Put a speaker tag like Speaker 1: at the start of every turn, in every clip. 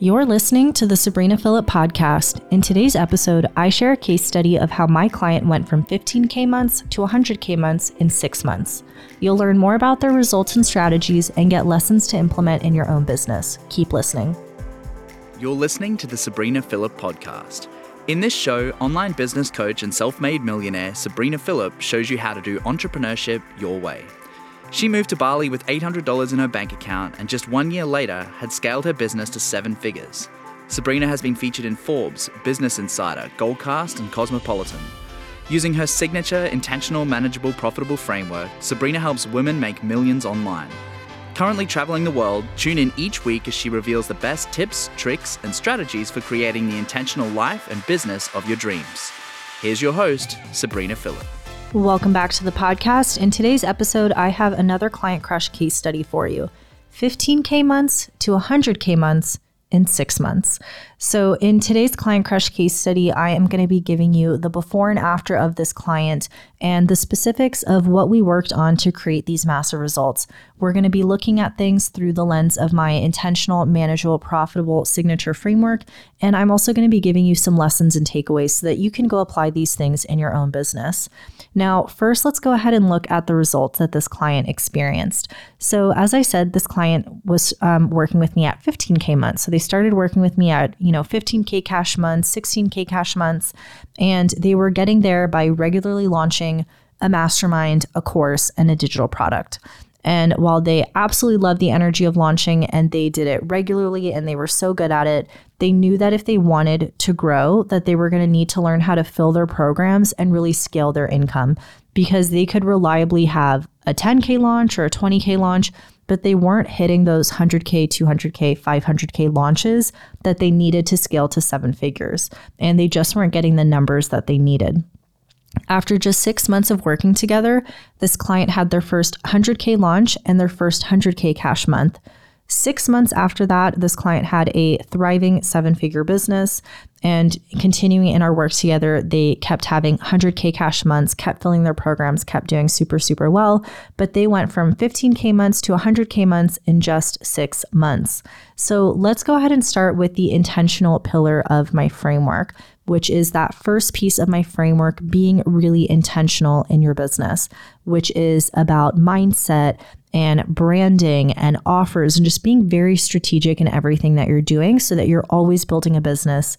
Speaker 1: You're listening to the Sabrina Philipp podcast. In today's episode, I share a case study of how my client went from 15K months to 100K months in six months. You'll learn more about their results and strategies and get lessons to implement in your own business. Keep listening.
Speaker 2: You're listening to the Sabrina Philipp podcast. In this show, online business coach and self made millionaire Sabrina Philipp shows you how to do entrepreneurship your way. She moved to Bali with $800 in her bank account and just one year later had scaled her business to seven figures. Sabrina has been featured in Forbes, Business Insider, Goalcast, and Cosmopolitan. Using her signature intentional, manageable, profitable framework, Sabrina helps women make millions online. Currently traveling the world, tune in each week as she reveals the best tips, tricks, and strategies for creating the intentional life and business of your dreams. Here's your host, Sabrina Philipp.
Speaker 1: Welcome back to the podcast. In today's episode, I have another client crush case study for you 15K months to 100K months in six months. So, in today's Client Crush case study, I am going to be giving you the before and after of this client and the specifics of what we worked on to create these massive results. We're going to be looking at things through the lens of my intentional, manageable, profitable signature framework. And I'm also going to be giving you some lessons and takeaways so that you can go apply these things in your own business. Now, first, let's go ahead and look at the results that this client experienced. So, as I said, this client was um, working with me at 15K months. So, they started working with me at you know, 15K cash months, 16K cash months, and they were getting there by regularly launching a mastermind, a course, and a digital product. And while they absolutely loved the energy of launching and they did it regularly and they were so good at it, they knew that if they wanted to grow, that they were going to need to learn how to fill their programs and really scale their income because they could reliably have a 10K launch or a 20K launch, but they weren't hitting those 100K, 200K, 500K launches that they needed to scale to seven figures. And they just weren't getting the numbers that they needed. After just six months of working together, this client had their first 100K launch and their first 100K cash month. Six months after that, this client had a thriving seven figure business. And continuing in our work together, they kept having 100K cash months, kept filling their programs, kept doing super, super well. But they went from 15K months to 100K months in just six months. So let's go ahead and start with the intentional pillar of my framework, which is that first piece of my framework being really intentional in your business, which is about mindset and branding and offers and just being very strategic in everything that you're doing so that you're always building a business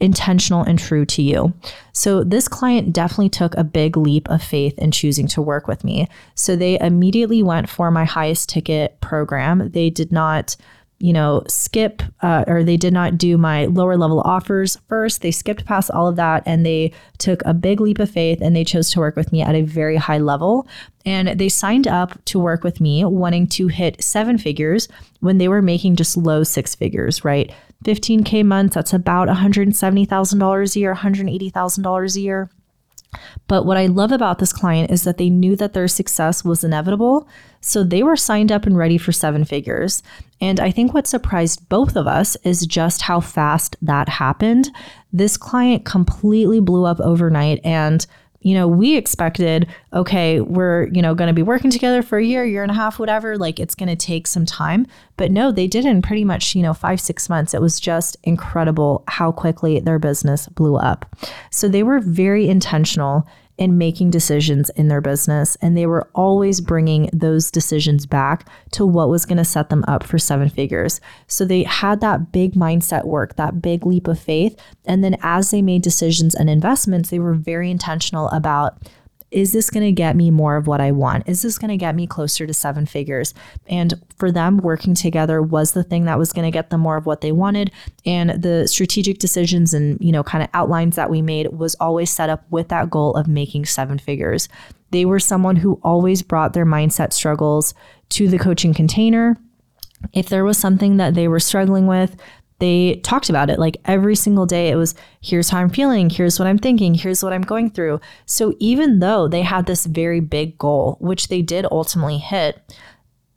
Speaker 1: intentional and true to you. So, this client definitely took a big leap of faith in choosing to work with me. So, they immediately went for my highest ticket program. They did not you know, skip uh, or they did not do my lower level offers first. They skipped past all of that and they took a big leap of faith and they chose to work with me at a very high level. And they signed up to work with me wanting to hit seven figures when they were making just low six figures, right? 15K months, that's about $170,000 a year, $180,000 a year. But what I love about this client is that they knew that their success was inevitable. So they were signed up and ready for seven figures. And I think what surprised both of us is just how fast that happened. This client completely blew up overnight and you know, we expected, okay, we're, you know, going to be working together for a year, year and a half, whatever. Like it's going to take some time. But no, they did in pretty much, you know, five, six months. It was just incredible how quickly their business blew up. So they were very intentional in making decisions in their business. And they were always bringing those decisions back to what was going to set them up for seven figures. So they had that big mindset work, that big leap of faith. And then as they made decisions and investments, they were very intentional about is this going to get me more of what I want? Is this going to get me closer to seven figures? And for them, working together was the thing that was going to get them more of what they wanted. And the strategic decisions and, you know, kind of outlines that we made was always set up with that goal of making seven figures. They were someone who always brought their mindset struggles to the coaching container. If there was something that they were struggling with, they talked about it like every single day. It was, here's how I'm feeling, here's what I'm thinking, here's what I'm going through. So even though they had this very big goal, which they did ultimately hit,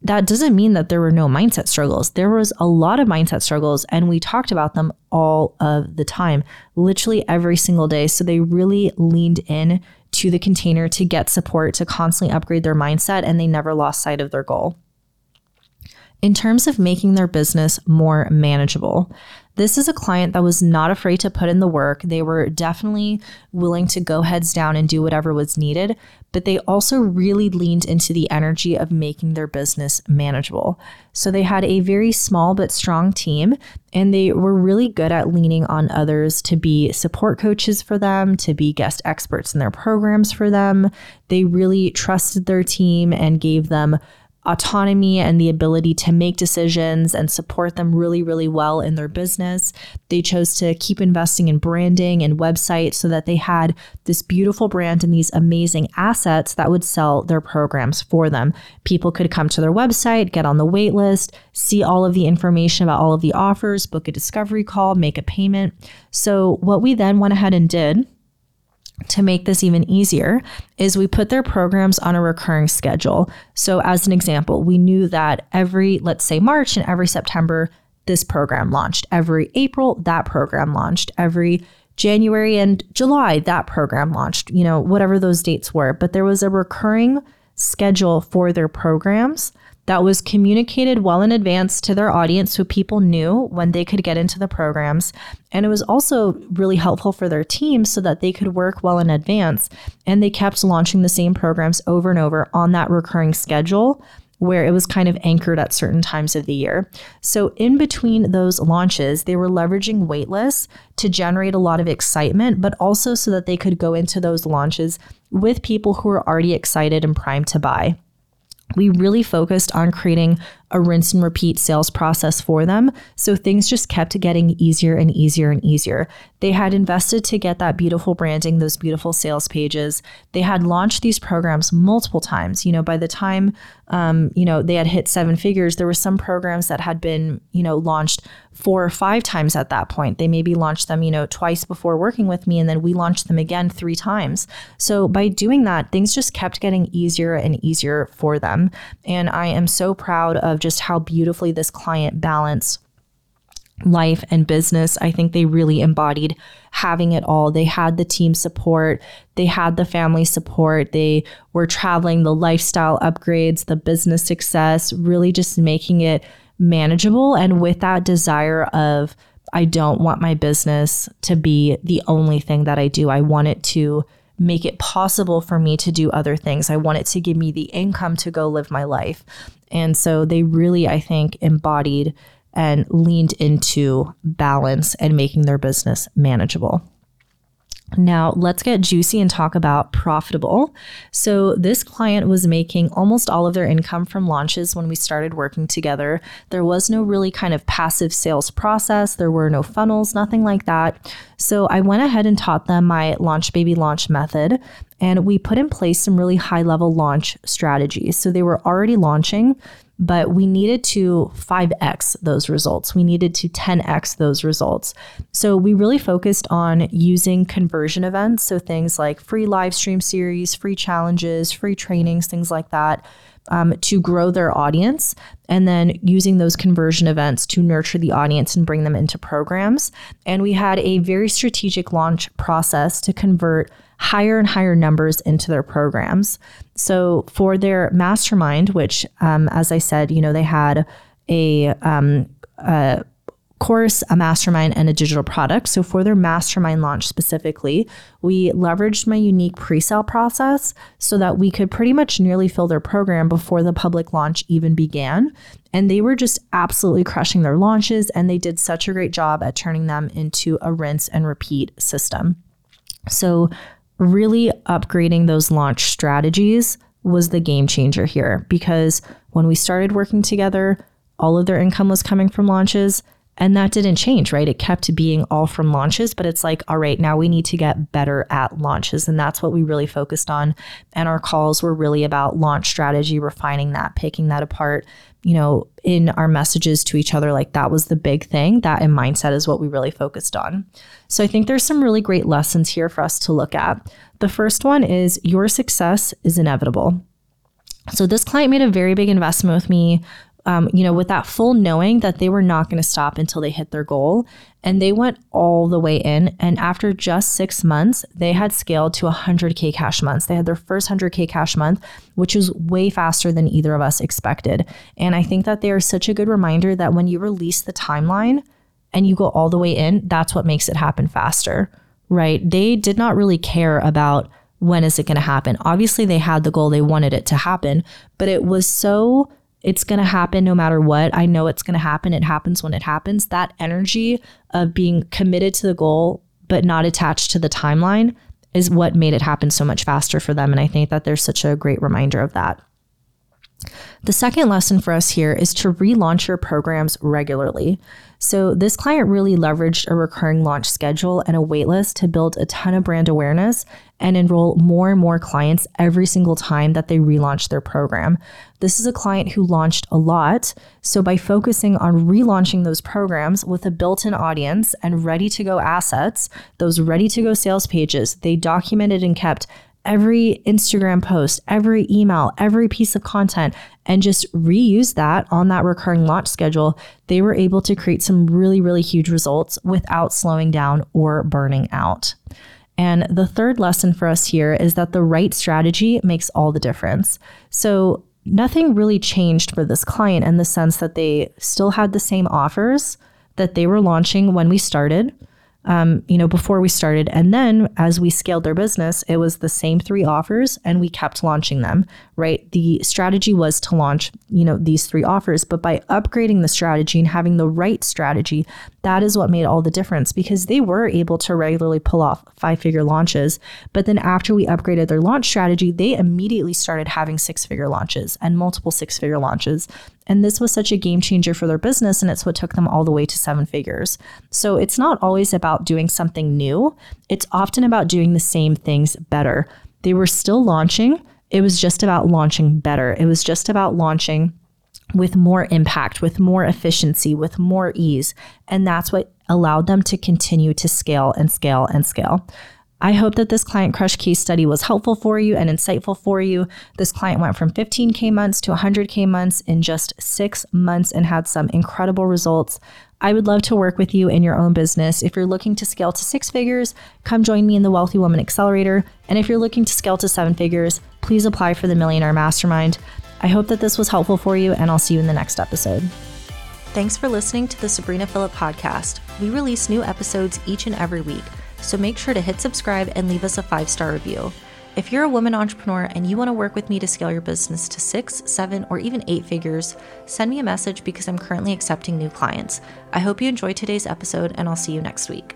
Speaker 1: that doesn't mean that there were no mindset struggles. There was a lot of mindset struggles, and we talked about them all of the time, literally every single day. So they really leaned in to the container to get support to constantly upgrade their mindset, and they never lost sight of their goal. In terms of making their business more manageable. This is a client that was not afraid to put in the work. They were definitely willing to go heads down and do whatever was needed, but they also really leaned into the energy of making their business manageable. So they had a very small but strong team, and they were really good at leaning on others to be support coaches for them, to be guest experts in their programs for them. They really trusted their team and gave them autonomy and the ability to make decisions and support them really, really well in their business. They chose to keep investing in branding and websites so that they had this beautiful brand and these amazing assets that would sell their programs for them. People could come to their website, get on the wait list, see all of the information about all of the offers, book a discovery call, make a payment. So, what we then went ahead and did to make this even easier is we put their programs on a recurring schedule. So as an example, we knew that every let's say March and every September this program launched. Every April that program launched. Every January and July that program launched. You know, whatever those dates were, but there was a recurring schedule for their programs that was communicated well in advance to their audience so people knew when they could get into the programs. And it was also really helpful for their team so that they could work well in advance. And they kept launching the same programs over and over on that recurring schedule where it was kind of anchored at certain times of the year. So, in between those launches, they were leveraging waitlists to generate a lot of excitement, but also so that they could go into those launches with people who were already excited and primed to buy we really focused on creating a rinse and repeat sales process for them. So things just kept getting easier and easier and easier. They had invested to get that beautiful branding, those beautiful sales pages. They had launched these programs multiple times. You know, by the time um, you know they had hit seven figures, there were some programs that had been you know launched four or five times at that point. They maybe launched them you know twice before working with me, and then we launched them again three times. So by doing that, things just kept getting easier and easier for them. And I am so proud of of just how beautifully this client balanced life and business. I think they really embodied having it all. They had the team support, they had the family support, they were traveling, the lifestyle upgrades, the business success, really just making it manageable. And with that desire of, I don't want my business to be the only thing that I do, I want it to make it possible for me to do other things. I want it to give me the income to go live my life. And so they really, I think, embodied and leaned into balance and making their business manageable. Now, let's get juicy and talk about profitable. So, this client was making almost all of their income from launches when we started working together. There was no really kind of passive sales process, there were no funnels, nothing like that. So, I went ahead and taught them my launch baby launch method, and we put in place some really high level launch strategies. So, they were already launching but we needed to 5x those results. We needed to 10x those results. So we really focused on using conversion events. So things like free live stream series, free challenges, free trainings, things like that. Um, to grow their audience and then using those conversion events to nurture the audience and bring them into programs. And we had a very strategic launch process to convert higher and higher numbers into their programs. So for their mastermind, which, um, as I said, you know, they had a, um, a course, a mastermind, and a digital product. So for their mastermind launch specifically, we leveraged my unique pre-sale process so that we could pretty much nearly fill their program before the public launch even began. And they were just absolutely crushing their launches, and they did such a great job at turning them into a rinse and repeat system. So really upgrading those launch strategies was the game changer here because when we started working together, all of their income was coming from launches. And that didn't change, right? It kept being all from launches, but it's like, all right, now we need to get better at launches. And that's what we really focused on. And our calls were really about launch strategy, refining that, picking that apart, you know, in our messages to each other. Like that was the big thing. That in mindset is what we really focused on. So I think there's some really great lessons here for us to look at. The first one is your success is inevitable. So this client made a very big investment with me um, you know, with that full knowing that they were not going to stop until they hit their goal. And they went all the way in. And after just six months, they had scaled to 100K cash months. They had their first 100K cash month, which was way faster than either of us expected. And I think that they are such a good reminder that when you release the timeline and you go all the way in, that's what makes it happen faster, right? They did not really care about when is it going to happen. Obviously, they had the goal, they wanted it to happen, but it was so it's going to happen no matter what. I know it's going to happen. It happens when it happens. That energy of being committed to the goal, but not attached to the timeline, is what made it happen so much faster for them. And I think that there's such a great reminder of that. The second lesson for us here is to relaunch your programs regularly. So, this client really leveraged a recurring launch schedule and a waitlist to build a ton of brand awareness and enroll more and more clients every single time that they relaunch their program. This is a client who launched a lot. So, by focusing on relaunching those programs with a built in audience and ready to go assets, those ready to go sales pages, they documented and kept every Instagram post, every email, every piece of content, and just reuse that on that recurring launch schedule, they were able to create some really, really huge results without slowing down or burning out. And the third lesson for us here is that the right strategy makes all the difference. So, nothing really changed for this client in the sense that they still had the same offers that they were launching when we started um, you know, before we started. And then as we scaled their business, it was the same three offers and we kept launching them, right? The strategy was to launch, you know, these three offers, but by upgrading the strategy and having the right strategy, that is what made all the difference because they were able to regularly pull off five figure launches. But then after we upgraded their launch strategy, they immediately started having six figure launches and multiple six figure launches. And this was such a game changer for their business, and it's what took them all the way to seven figures. So it's not always about doing something new, it's often about doing the same things better. They were still launching, it was just about launching better. It was just about launching with more impact, with more efficiency, with more ease. And that's what allowed them to continue to scale and scale and scale. I hope that this client crush case study was helpful for you and insightful for you. This client went from 15K months to 100K months in just six months and had some incredible results. I would love to work with you in your own business. If you're looking to scale to six figures, come join me in the Wealthy Woman Accelerator. And if you're looking to scale to seven figures, please apply for the Millionaire Mastermind. I hope that this was helpful for you, and I'll see you in the next episode. Thanks for listening to the Sabrina Philipp podcast. We release new episodes each and every week, so make sure to hit subscribe and leave us a five star review. If you're a woman entrepreneur and you want to work with me to scale your business to six, seven, or even eight figures, send me a message because I'm currently accepting new clients. I hope you enjoyed today's episode, and I'll see you next week.